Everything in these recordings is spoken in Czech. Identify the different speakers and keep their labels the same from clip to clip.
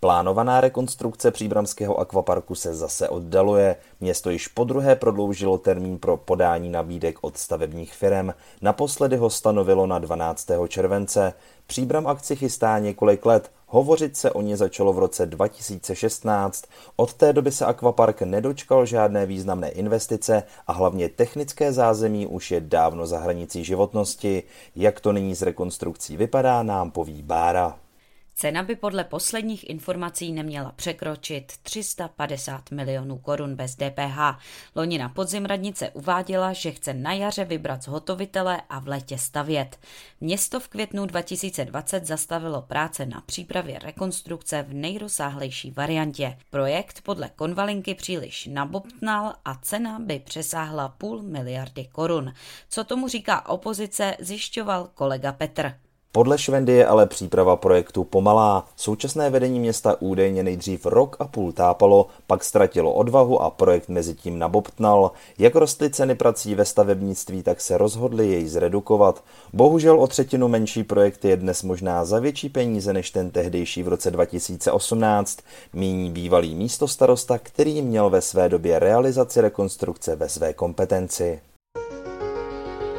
Speaker 1: Plánovaná rekonstrukce příbramského akvaparku se zase oddaluje. Město již po druhé prodloužilo termín pro podání nabídek od stavebních firm. Naposledy ho stanovilo na 12. července. Příbram akci chystá několik let. Hovořit se o ně začalo v roce 2016. Od té doby se akvapark nedočkal žádné významné investice a hlavně technické zázemí už je dávno za hranicí životnosti. Jak to nyní s rekonstrukcí vypadá, nám poví Bára.
Speaker 2: Cena by podle posledních informací neměla překročit 350 milionů korun bez DPH. Loni na podzim radnice uváděla, že chce na jaře vybrat zhotovitele a v létě stavět. Město v květnu 2020 zastavilo práce na přípravě rekonstrukce v nejrozsáhlejší variantě. Projekt podle konvalinky příliš nabobtnal a cena by přesáhla půl miliardy korun. Co tomu říká opozice, zjišťoval kolega Petr.
Speaker 1: Podle Švendy je ale příprava projektu pomalá. Současné vedení města údajně nejdřív rok a půl tápalo, pak ztratilo odvahu a projekt mezi tím nabobtnal. Jak rostly ceny prací ve stavebnictví, tak se rozhodli jej zredukovat. Bohužel o třetinu menší projekt je dnes možná za větší peníze než ten tehdejší v roce 2018, míní bývalý místostarosta, který měl ve své době realizaci rekonstrukce ve své kompetenci.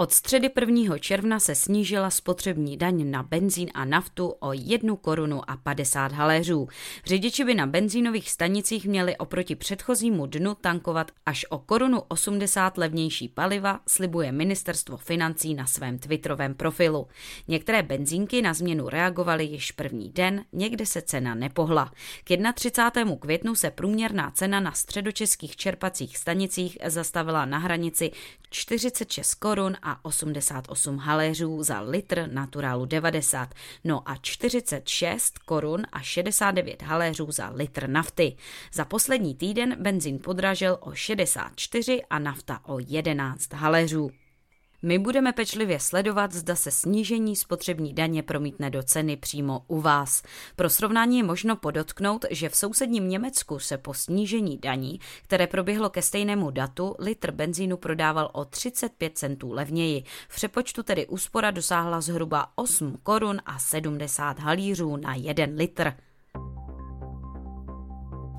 Speaker 2: Od středy 1. června se snížila spotřební daň na benzín a naftu o 1 korunu a 50 haléřů. Řidiči by na benzínových stanicích měli oproti předchozímu dnu tankovat až o korunu 80 levnější paliva, slibuje ministerstvo financí na svém twitterovém profilu. Některé benzínky na změnu reagovaly již první den, někde se cena nepohla. K 31. květnu se průměrná cena na středočeských čerpacích stanicích zastavila na hranici 46 korun a a 88 haléřů za litr naturálu 90, no a 46 korun a 69 haléřů za litr nafty. Za poslední týden benzín podražil o 64 a nafta o 11 haléřů. My budeme pečlivě sledovat, zda se snížení spotřební daně promítne do ceny přímo u vás. Pro srovnání je možno podotknout, že v sousedním Německu se po snížení daní, které proběhlo ke stejnému datu, litr benzínu prodával o 35 centů levněji. V přepočtu tedy úspora dosáhla zhruba 8 korun a 70 halířů na 1 litr.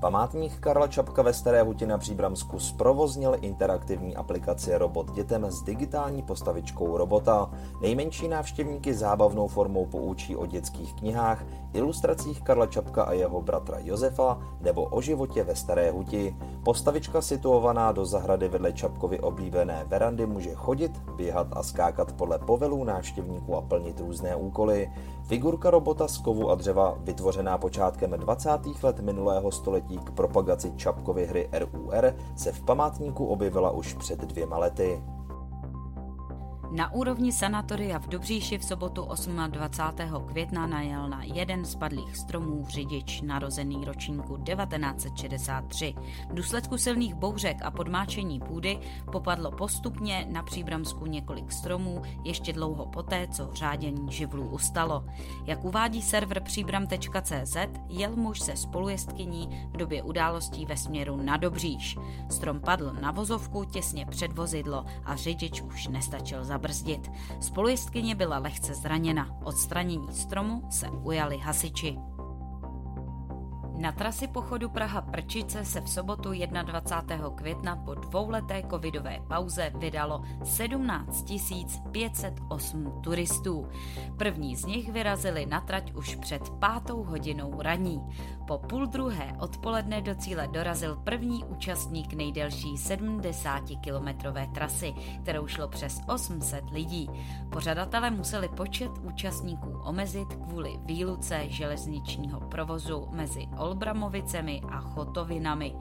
Speaker 1: Památník Karla Čapka ve Staré hutě na Příbramsku zprovoznil interaktivní aplikaci Robot dětem s digitální postavičkou robota. Nejmenší návštěvníky zábavnou formou poučí o dětských knihách, ilustracích Karla Čapka a jeho bratra Josefa nebo o životě ve Staré huti. Postavička situovaná do zahrady vedle Čapkovy oblíbené verandy může chodit, běhat a skákat podle povelů návštěvníků a plnit různé úkoly. Figurka robota z kovu a dřeva, vytvořená počátkem 20. let minulého století k propagaci Čapkovy hry RUR, se v památníku objevila už před dvěma lety.
Speaker 2: Na úrovni sanatoria v Dobříši v sobotu 28. května najel na jeden z padlých stromů řidič narozený ročníku 1963. V důsledku silných bouřek a podmáčení půdy popadlo postupně na Příbramsku několik stromů ještě dlouho poté, co řádění živlů ustalo. Jak uvádí server příbram.cz, jel muž se spolujezdkyní v době událostí ve směru na Dobříš. Strom padl na vozovku těsně před vozidlo a řidič už nestačil zabrat zabrzdit. Spolujistkyně byla lehce zraněna. Odstranění stromu se ujali hasiči. Na trasy pochodu Praha-Prčice se v sobotu 21. května po dvouleté covidové pauze vydalo 17 508 turistů. První z nich vyrazili na trať už před pátou hodinou raní. Po půl druhé odpoledne do cíle dorazil první účastník nejdelší 70-kilometrové trasy, kterou šlo přes 800 lidí. Pořadatelé museli počet účastníků omezit kvůli výluce železničního provozu mezi Olbramovicemi a Chotovinami.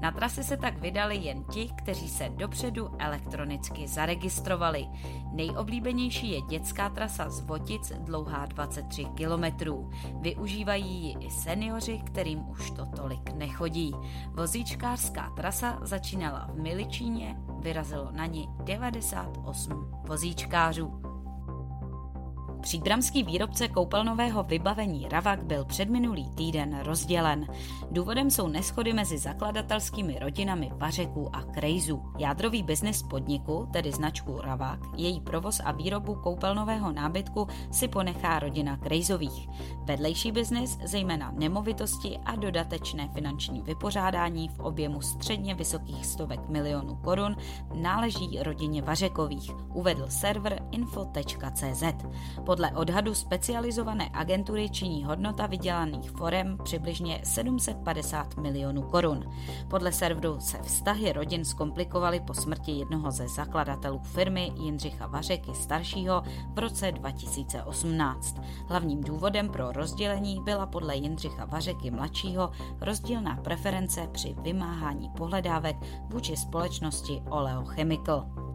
Speaker 2: Na trasy se tak vydali jen ti, kteří se dopředu elektronicky zaregistrovali. Nejoblíbenější je dětská trasa z Votic, dlouhá 23 kilometrů. Využívají ji i seniori, kterým už to tolik nechodí. Vozíčkářská trasa začínala v Miličíně, vyrazilo na ní 98 vozíčkářů. Příbramský výrobce koupelnového vybavení Ravak byl předminulý týden rozdělen. Důvodem jsou neschody mezi zakladatelskými rodinami Vařeků a Krejzů. Jádrový biznis podniku, tedy značku Ravak, její provoz a výrobu koupelnového nábytku si ponechá rodina Krejzových. Vedlejší biznis, zejména nemovitosti a dodatečné finanční vypořádání v objemu středně vysokých stovek milionů korun, náleží rodině Vařekových, uvedl server info.cz. Podle odhadu specializované agentury činí hodnota vydělaných forem přibližně 750 milionů korun. Podle serveru se vztahy rodin zkomplikovaly po smrti jednoho ze zakladatelů firmy Jindřicha Vařeky staršího v roce 2018. Hlavním důvodem pro rozdělení byla podle Jindřicha Vařeky mladšího rozdílná preference při vymáhání pohledávek vůči společnosti Oleo Chemical.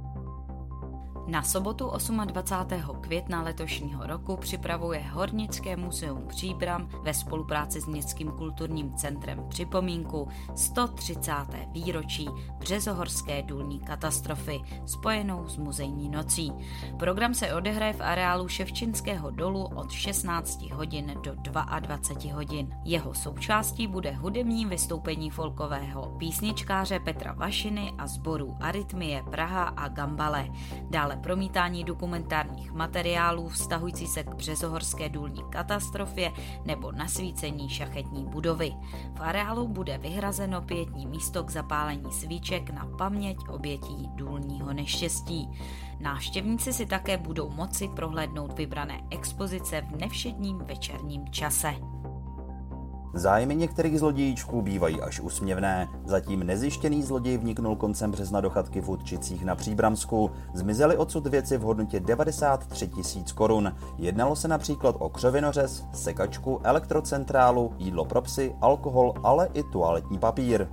Speaker 2: Na sobotu 28. května letošního roku připravuje Hornické muzeum Příbram ve spolupráci s Městským kulturním centrem připomínku 130. výročí Březohorské důlní katastrofy spojenou s muzejní nocí. Program se odehraje v areálu Ševčinského dolu od 16 hodin do 22 hodin. Jeho součástí bude hudební vystoupení folkového písničkáře Petra Vašiny a sborů Arytmie Praha a Gambale. Dále promítání dokumentárních materiálů vztahující se k březohorské důlní katastrofě nebo nasvícení šachetní budovy. V areálu bude vyhrazeno pětní místo k zapálení svíček na paměť obětí důlního neštěstí. Návštěvníci si také budou moci prohlédnout vybrané expozice v nevšedním večerním čase.
Speaker 1: Zájmy některých zlodějíčků bývají až usměvné. Zatím nezjištěný zloděj vniknul koncem března do chatky v Udčicích na Příbramsku. Zmizely odsud věci v hodnotě 93 tisíc korun. Jednalo se například o křovinořez, sekačku, elektrocentrálu, jídlo pro psy, alkohol, ale i toaletní papír.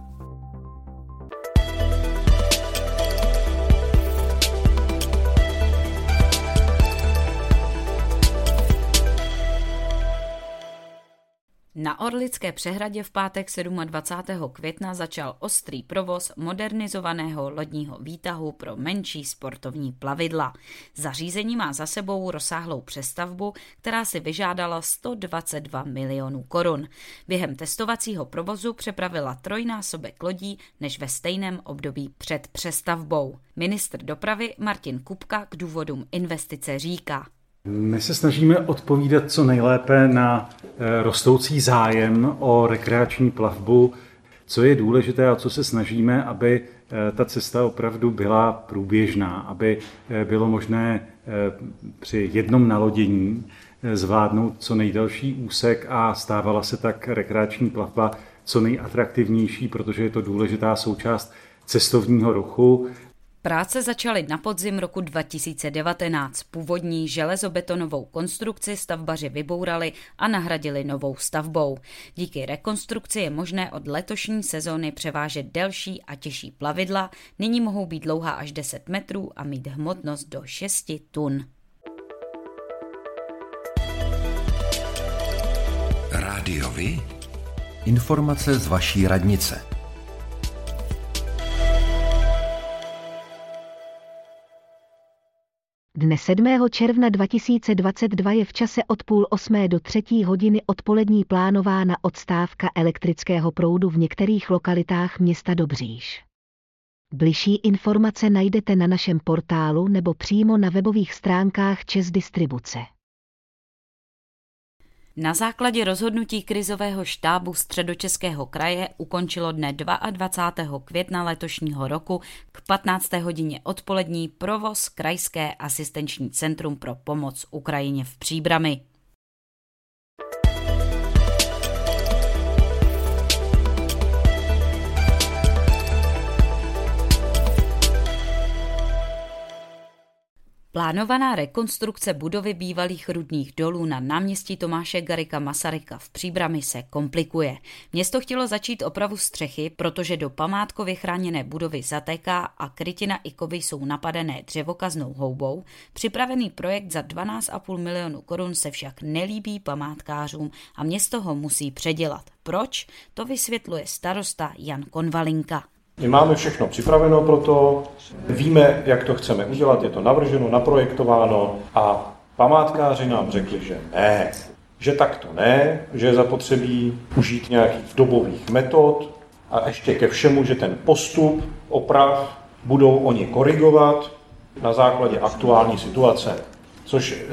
Speaker 2: Na Orlické přehradě v pátek 27. května začal ostrý provoz modernizovaného lodního výtahu pro menší sportovní plavidla. Zařízení má za sebou rozsáhlou přestavbu, která si vyžádala 122 milionů korun. Během testovacího provozu přepravila trojnásobek lodí než ve stejném období před přestavbou. Ministr dopravy Martin Kupka k důvodům investice říká.
Speaker 3: My se snažíme odpovídat co nejlépe na eh, rostoucí zájem o rekreační plavbu, co je důležité a co se snažíme, aby eh, ta cesta opravdu byla průběžná, aby eh, bylo možné při jednom nalodění zvládnout co nejdelší úsek a stávala se tak rekreační plavba co nejatraktivnější, protože je to důležitá součást cestovního ruchu
Speaker 2: Práce začaly na podzim roku 2019. Původní železobetonovou konstrukci stavbaři vybourali a nahradili novou stavbou. Díky rekonstrukci je možné od letošní sezóny převážet delší a těžší plavidla. Nyní mohou být dlouhá až 10 metrů a mít hmotnost do 6 tun.
Speaker 4: Rádiovi? Informace z vaší radnice.
Speaker 5: Dne 7. června 2022 je v čase od půl osmé do třetí hodiny odpolední plánována odstávka elektrického proudu v některých lokalitách města Dobříš. Bližší informace najdete na našem portálu nebo přímo na webových stránkách Čes Distribuce.
Speaker 2: Na základě rozhodnutí krizového štábu středočeského kraje ukončilo dne 22. května letošního roku k 15. hodině odpolední provoz Krajské asistenční centrum pro pomoc Ukrajině v Příbrami. Plánovaná rekonstrukce budovy bývalých rudných dolů na náměstí Tomáše Garika Masaryka v Příbrami se komplikuje. Město chtělo začít opravu střechy, protože do památkově chráněné budovy zatéká a krytina i kovy jsou napadené dřevokaznou houbou. Připravený projekt za 12,5 milionu korun se však nelíbí památkářům a město ho musí předělat. Proč? To vysvětluje starosta Jan Konvalinka.
Speaker 6: My máme všechno připraveno pro to, víme, jak to chceme udělat, je to navrženo, naprojektováno a památkáři nám řekli, že ne, že tak to ne, že je zapotřebí užít nějakých dobových metod a ještě ke všemu, že ten postup oprav budou oni korigovat na základě aktuální situace. Což e,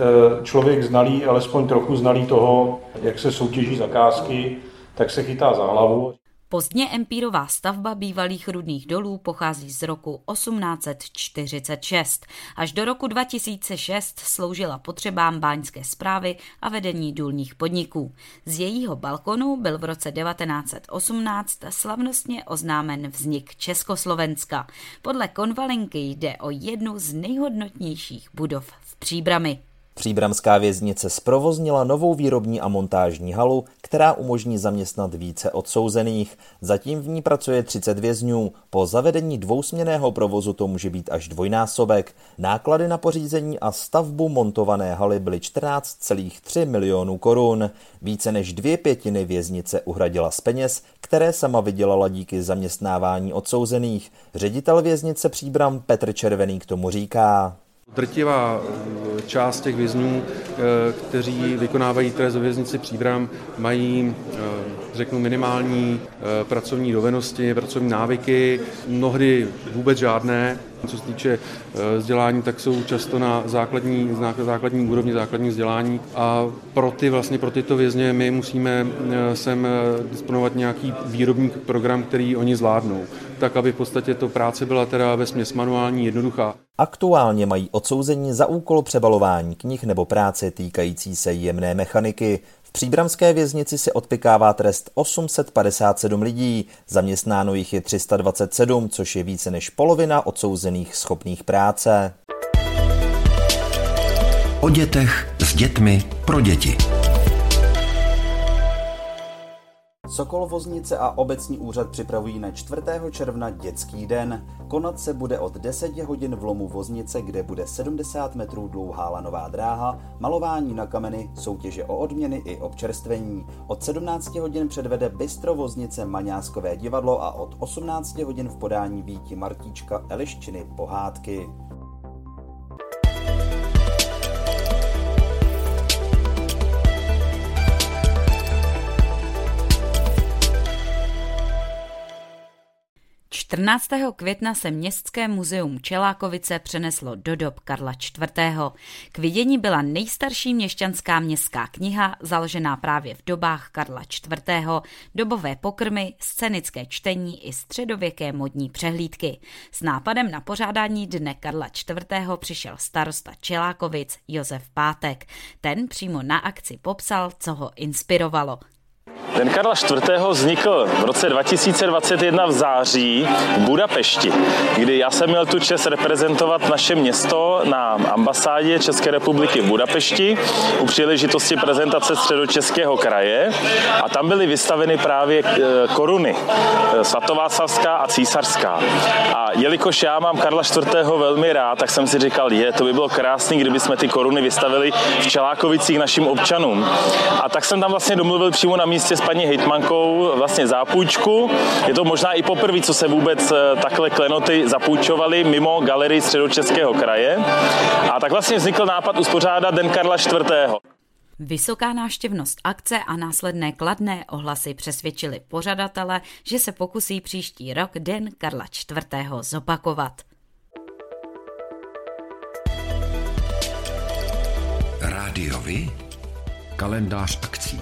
Speaker 6: člověk znalý, alespoň trochu znalý toho, jak se soutěží zakázky, tak se chytá za hlavu.
Speaker 2: Pozdně empírová stavba bývalých rudných dolů pochází z roku 1846. Až do roku 2006 sloužila potřebám báňské zprávy a vedení důlních podniků. Z jejího balkonu byl v roce 1918 slavnostně oznámen vznik Československa. Podle konvalinky jde o jednu z nejhodnotnějších budov v Příbrami.
Speaker 1: Příbramská věznice zprovoznila novou výrobní a montážní halu, která umožní zaměstnat více odsouzených. Zatím v ní pracuje 30 vězňů. Po zavedení dvousměného provozu to může být až dvojnásobek. Náklady na pořízení a stavbu montované haly byly 14,3 milionů korun. Více než dvě pětiny věznice uhradila z peněz, které sama vydělala díky zaměstnávání odsouzených. Ředitel věznice Příbram Petr Červený k tomu říká.
Speaker 7: Drtivá eh, část těch vězňů, eh, kteří vykonávají trest ve věznici Příbram, mají, eh, řeknu, minimální pracovní dovednosti, pracovní návyky, mnohdy vůbec žádné. Co se týče vzdělání, tak jsou často na základní, základní úrovni základní vzdělání a pro ty vlastně pro tyto vězně my musíme sem disponovat nějaký výrobní program, který oni zvládnou, tak aby v podstatě to práce byla teda ve směs manuální, jednoduchá.
Speaker 1: Aktuálně mají odsouzení za úkol přebalování knih nebo práce týkající se jemné mechaniky. V příbramské věznici se odpikává trest 857 lidí, zaměstnáno jich je 327, což je více než polovina odsouzených schopných práce.
Speaker 4: O dětech s dětmi pro děti.
Speaker 8: Sokol Voznice a obecní úřad připravují na 4. června dětský den. Konat se bude od 10 hodin v lomu Voznice, kde bude 70 metrů dlouhá lanová dráha, malování na kameny, soutěže o odměny i občerstvení. Od 17 hodin předvede Bystro Voznice Maňáskové divadlo a od 18 hodin v podání Víti Martíčka Eliščiny pohádky.
Speaker 2: 14. května se Městské muzeum Čelákovice přeneslo do dob Karla IV. K vidění byla nejstarší měšťanská městská kniha, založená právě v dobách Karla IV., dobové pokrmy, scénické čtení i středověké modní přehlídky. S nápadem na pořádání dne Karla IV. přišel starosta Čelákovic Josef Pátek. Ten přímo na akci popsal, co ho inspirovalo.
Speaker 9: Den Karla IV. vznikl v roce 2021 v září v Budapešti, kdy já jsem měl tu čest reprezentovat naše město na ambasádě České republiky v Budapešti u příležitosti prezentace středočeského kraje a tam byly vystaveny právě eh, koruny eh, svatováclavská a císařská. A jelikož já mám Karla IV. velmi rád, tak jsem si říkal, je, to by bylo krásné, kdyby jsme ty koruny vystavili v Čelákovicích našim občanům. A tak jsem tam vlastně domluvil přímo na místě s paní hejtmankou vlastně zápůjčku. Je to možná i poprvé, co se vůbec eh, takhle klenoty zapůjčovaly mimo galerii středočeského kraje. A tak vlastně vznikl nápad uspořádat Den Karla IV.
Speaker 2: Vysoká návštěvnost akce a následné kladné ohlasy přesvědčili pořadatele, že se pokusí příští rok Den Karla IV. zopakovat.
Speaker 4: Rádiovi? kalendář akcí.